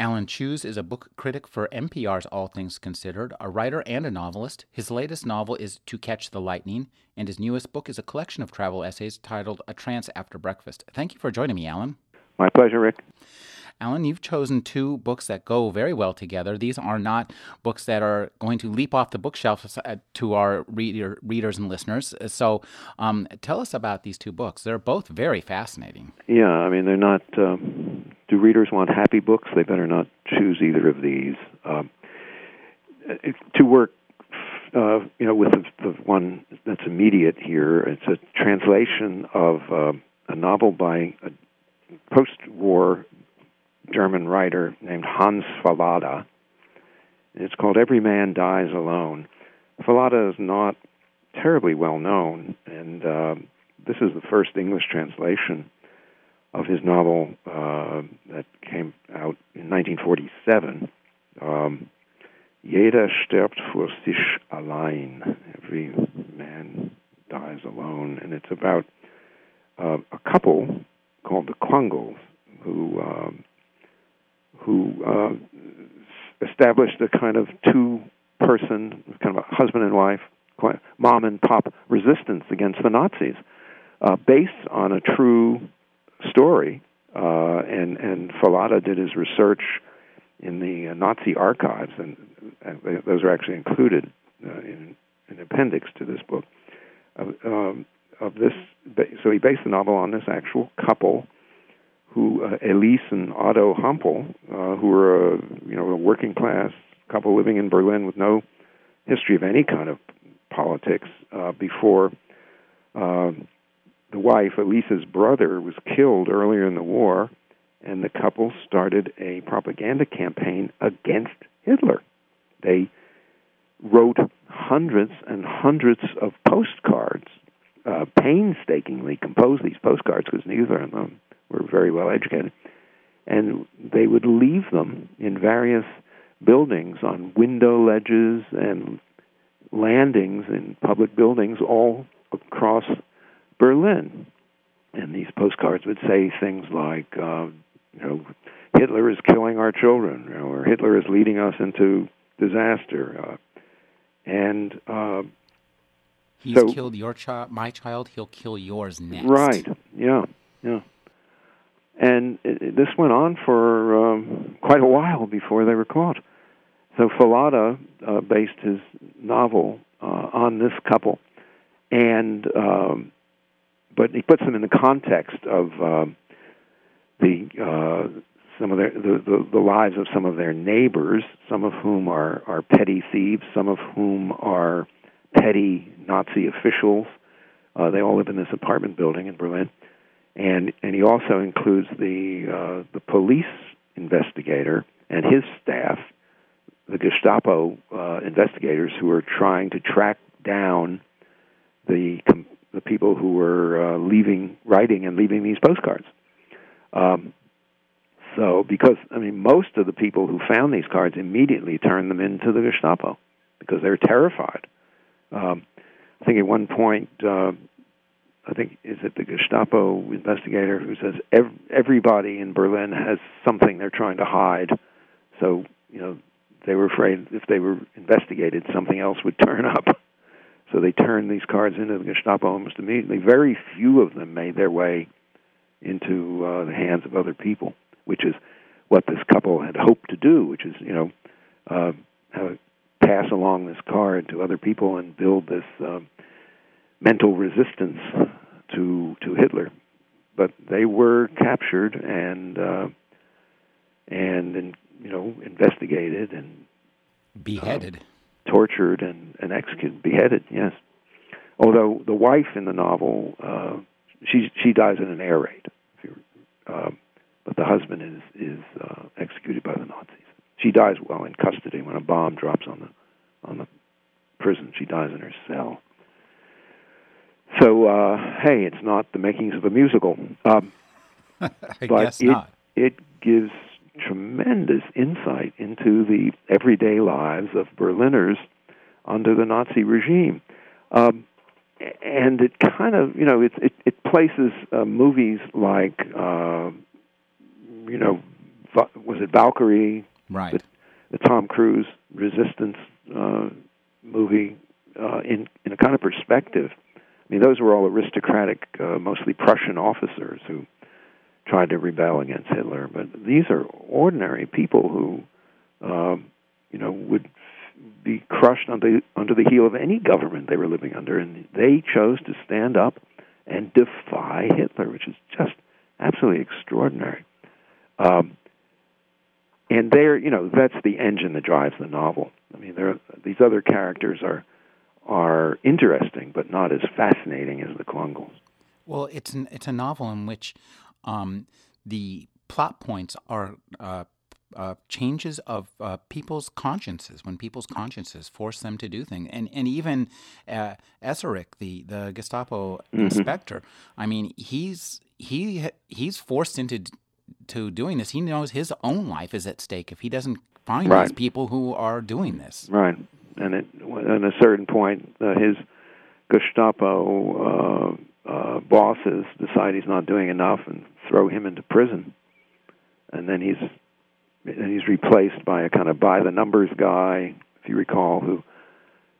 Alan Cheuse is a book critic for NPR's All Things Considered, a writer and a novelist. His latest novel is To Catch the Lightning, and his newest book is a collection of travel essays titled A Trance After Breakfast. Thank you for joining me, Alan. My pleasure, Rick. Alan, you've chosen two books that go very well together. These are not books that are going to leap off the bookshelf uh, to our reader, readers and listeners. So, um, tell us about these two books. They're both very fascinating. Yeah, I mean, they're not. Um, do readers want happy books? They better not choose either of these. Um, to work uh, you know, with the, the, one that's immediate here, it's a translation of uh, a novel by a post-war German writer named Hans Fallada. It's called Every Man Dies Alone. Fallada is not terribly well known, and uh, this is the first English translation of his novel uh, that came out in 1947. Um, Jeder stirbt für sich allein. Every man dies alone, and it's about uh, a couple called the Quangels who um, who uh, established a kind of two person, kind of a husband and wife, mom and pop resistance against the Nazis, uh, based on a true story. Uh, and and Fallada did his research in the uh, Nazi archives, and, and those are actually included uh, in an appendix to this book. Um, of this, so he based the novel on this actual couple who uh, Elise and Otto Hampel, uh, who were a you know a working class couple living in Berlin with no history of any kind of politics uh, before uh, the wife Elisa's brother was killed earlier in the war, and the couple started a propaganda campaign against Hitler. They wrote hundreds and hundreds of postcards, uh, painstakingly composed these postcards because neither of them were very well educated, and they would leave them in various buildings on window ledges and landings in public buildings all across Berlin. And these postcards would say things like, uh, you know, Hitler is killing our children, or Hitler is leading us into disaster. Uh, and uh, he's so, killed your child, my child. He'll kill yours next. Right. Yeah. Yeah and it, this went on for um, quite a while before they were caught. So Fallada uh, based his novel uh, on this couple, and um, but he puts them in the context of uh, the uh, some of their the, the, the lives of some of their neighbors, some of whom are are petty thieves, some of whom are petty Nazi officials. Uh, they all live in this apartment building in Berlin and and he also includes the uh, the police investigator and his staff, the Gestapo uh, investigators who are trying to track down the com- the people who were uh, leaving, writing, and leaving these postcards. Um, so, because I mean, most of the people who found these cards immediately turned them into the Gestapo because they're terrified. Um, I think at one point uh, I think is it the Gestapo investigator who says ev- everybody in Berlin has something they're trying to hide. So you know they were afraid if they were investigated, something else would turn up. So they turned these cards into the Gestapo almost immediately. Very few of them made their way into uh, the hands of other people, which is what this couple had hoped to do, which is you know uh, pass along this card to other people and build this. Uh, mental resistance to to Hitler, but they were captured and uh, and, and you know investigated and beheaded, uh, tortured and, and executed, beheaded. Yes, although the wife in the novel uh, she she dies in an air raid, uh, but the husband is is uh, executed by the Nazis. She dies while in custody when a bomb drops on the on the prison. She dies in her cell. so, uh, hey, it's not the makings of a musical. Um, I but guess it, not. it gives tremendous insight into the everyday lives of Berliners under the Nazi regime. Um, and it kind of, you know, it it, it places uh, movies like, uh, you know, was it Valkyrie, Right. the Tom Cruise Resistance uh, movie, uh, in in a kind of perspective. I mean, those were all aristocratic, uh, mostly Prussian officers who tried to rebel against Hitler. But these are ordinary people who, um, you know, would be crushed under under the heel of any government they were living under, and they chose to stand up and defy Hitler, which is just absolutely extraordinary. Um, and there, you know, that's the engine that drives the novel. I mean, there are, these other characters are are interesting, but not as fascinating as the Quangels. Well, it's an, it's a novel in which um, the plot points are uh, uh, changes of uh, people's consciences when people's consciences force them to do things, and and even uh, Escherich, the the Gestapo inspector, I mean, he's he he's forced into to doing this. He knows his own life is at stake if he doesn't find these people who are doing this. Right, and at, at a certain point, uh, his Gestapo uh, uh, bosses decide he's not doing enough and throw him into prison, and then he's and he's replaced by a kind of by the numbers guy, if you recall, who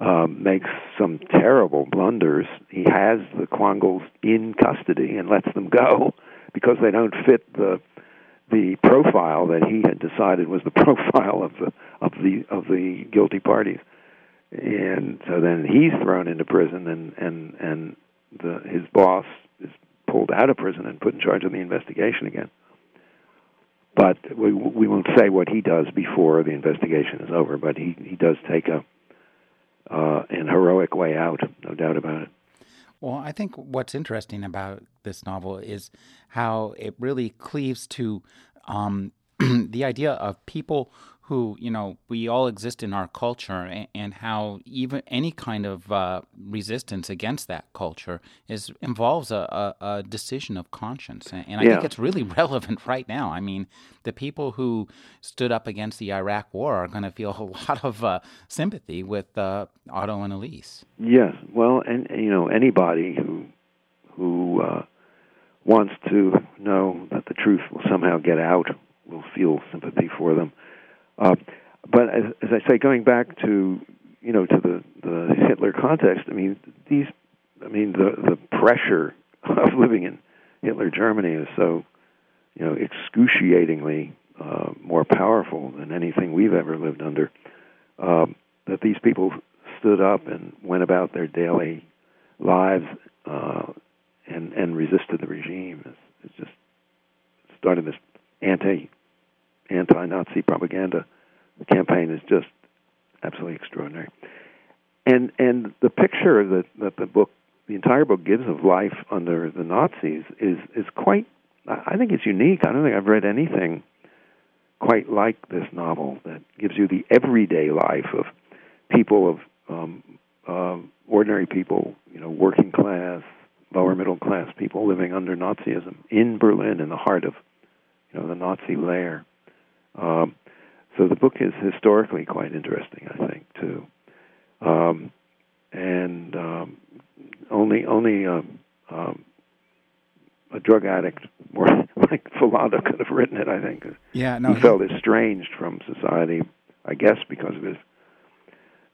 um, makes some terrible blunders. He has the Quangels in custody and lets them go because they don't fit the the profile that he had decided was the profile of the of the of the guilty parties. And so then he's thrown into prison and and and the his boss is pulled out of prison and put in charge of the investigation again. But we we won't say what he does before the investigation is over, but he he does take a uh, an heroic way out, no doubt about it. Well, I think what's interesting about this novel is how it really cleaves to um, the idea of people who, you know, we all exist in our culture, and, and how even any kind of uh, resistance against that culture is involves a, a, a decision of conscience, and, and I think it's really relevant right now. I mean, the people who stood up against the Iraq War are going to feel a lot of uh, sympathy with uh, Otto and Elise. Yes, well, and and, you know anybody who who uh, wants to know that the truth will somehow get out will feel sympathy for them. Uh, but as, as I say, going back to you know to the the Hitler context, I mean these, I mean the the pressure of living in Hitler Germany is so you know excruciatingly uh, more powerful than anything we've ever lived under. Um, that these people stood up and went about their daily lives uh, and and resisted the regime. It's, it's just started this anti anti Nazi propaganda campaign is just absolutely extraordinary. And and the picture that that the book the entire book gives of life under the Nazis is is quite I think it's unique. I don't think I've read anything quite like this novel that gives you the everyday life of people of um, um, ordinary people, you know, working class, lower middle class people living under Nazism in Berlin, in the heart of, you know, the Nazi lair. Um, so the book is historically quite interesting, I think, too. Um, and um, only only um, um, a drug addict, more like Fallada, could have written it. I think Yeah, no, he felt estranged from society, I guess, because of his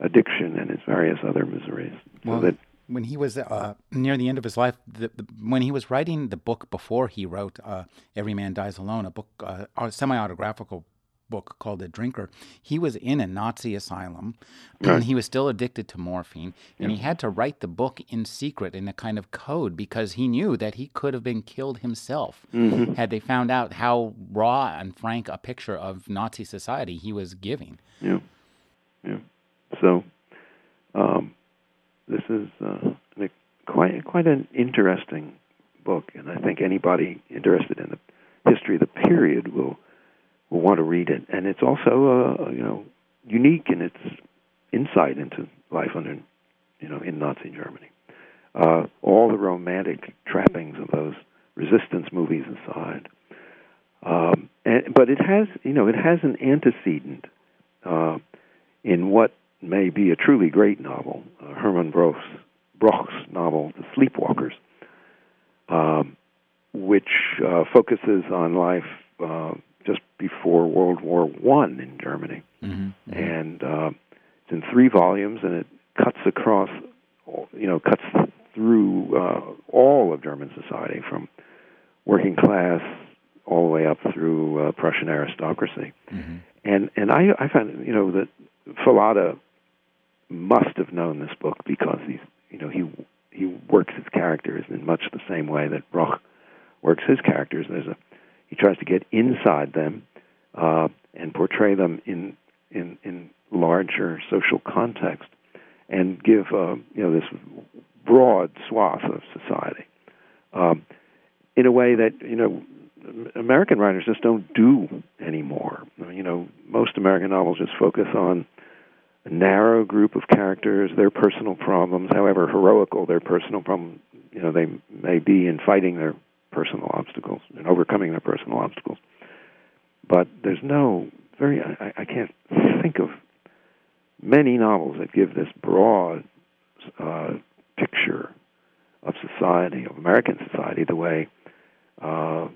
addiction and his various other miseries. So that when he was uh, near the end of his life, the, the, when he was writing the book before he wrote uh, "Every Man Dies Alone," a book, uh, a semi-autographical book called "The Drinker," he was in a Nazi asylum. and he was still addicted to morphine, and he had to write the book in secret in a kind of code because he knew that he could have been killed himself had they found out how raw and frank a picture of Nazi society he was giving. yeah, yeah. So um, this is uh, quite quite an interesting book, and I think anybody interested in the history of the period will will want to read it. And it's also uh, you know unique in its insight into life under you know in Nazi Germany. uh, all the romantic trappings of those resistance movies aside. Um, and, but it has, you know, it has an antecedent uh, in what may be a truly great novel, uh, Hermann Broch's, Broch's novel, The Sleepwalkers, um, which uh, focuses on life uh, just before World War One in Germany, Mm-hmm. and uh, it's in three volumes, and it cuts across, you know, cuts through uh, all of German society from working class all the way up through uh, Prussian aristocracy. Mm-hmm. And and I I found you know that Fallada must have known this book because he's you know he he works his characters in much the same way that Broch works his characters. There's a he tries to get inside them uh, and portray them in in in larger social context and give uh, you know this broad swath of society um, in a way that you know American writers just don't do anymore. You know, most American novels just focus on narrow group of characters, their personal problems, however heroical their personal problems, you know, they may be in fighting their personal obstacles and overcoming their personal obstacles. But there's no very I, I can't think of many novels that give this broad uh, picture of society, of American society, the way uh,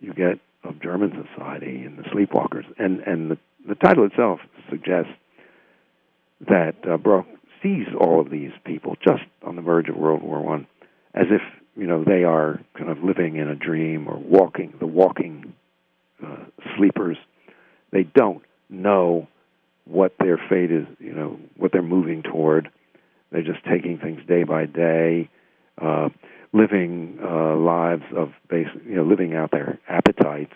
you get of German society in the Sleepwalkers, and and the the title itself suggests that uh, Broch sees all of these people just on the verge of World War One, as if you know they are kind of living in a dream or walking the walking uh, sleepers. They don't know what their fate is, you know, what they're moving toward. They're just taking things day by day. Uh, living uh, lives of basic, you know, living out their appetites,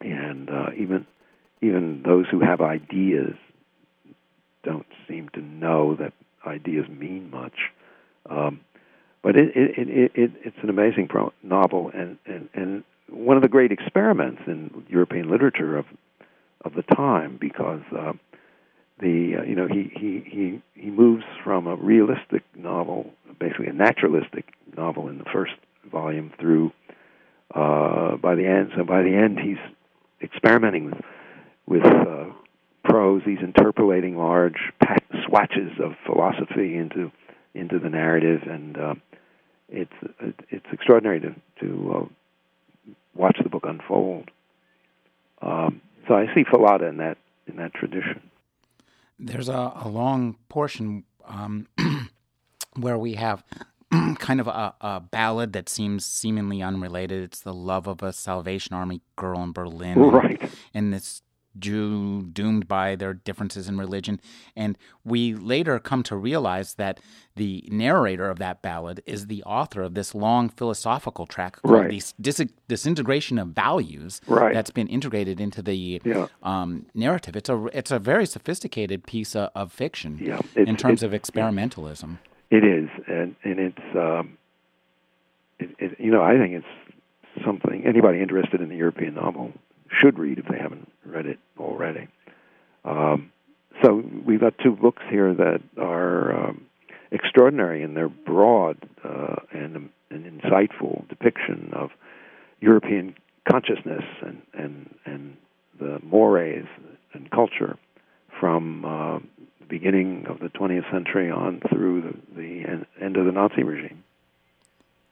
and uh, even even those who have ideas know that ideas mean much. Um, but it, it, it, it, it's an amazing pro- novel, and, and, and one of the great experiments in European literature of of the time, because uh, the uh, you know he, he he he moves from a realistic novel, basically a naturalistic novel in the first volume through uh, by the end. So by the end, he's experimenting with with uh, prose. He's interpolating large pack, swatches of philosophy into into the narrative, and uh, it's it's extraordinary to to uh, watch the book unfold. Um, so I see Fallada in that in that tradition. There's a, a long portion um, where we have kind of a, a, ballad that seems seemingly unrelated. It's the love of a Salvation Army girl in Berlin. Right. And, and this Jew doomed by their differences in religion. And we later come to realize that the narrator of that ballad is the author of this long philosophical track called right. the dis- Disintegration of Values right. that's been integrated into the yeah. um, narrative. It's a, it's a very sophisticated piece of, of fiction yeah. in terms of experimentalism. It is, and, and it's, um, it, it, you know, I think it's something anybody interested in the European novel should read if they haven't read it already. Um, so we've got two books here that are um, extraordinary in their broad uh, and, an insightful depiction of European consciousness and, and, and the mores and culture from uh, the beginning of the 20th century on through the, the end of the Nazi regime.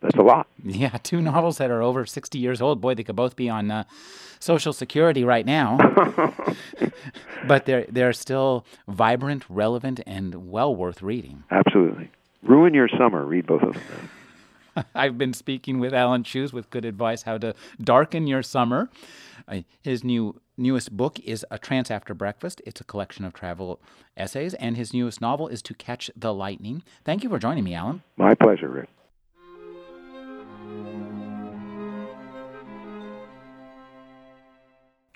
That's a lot. Yeah, two novels that are over 60 years old. Boy, they could both be on uh, Social Security right now. but they're, they're still vibrant, relevant, and well worth reading. Absolutely. Ruin your summer. Read both of them. I've been speaking with Alan Cheuse with good advice how to darken your summer. Uh, his new newest book is A Trance After Breakfast. It's a collection of travel essays, and his newest novel is To Catch the Lightning. Thank you for joining me, Alan. My pleasure, Rick.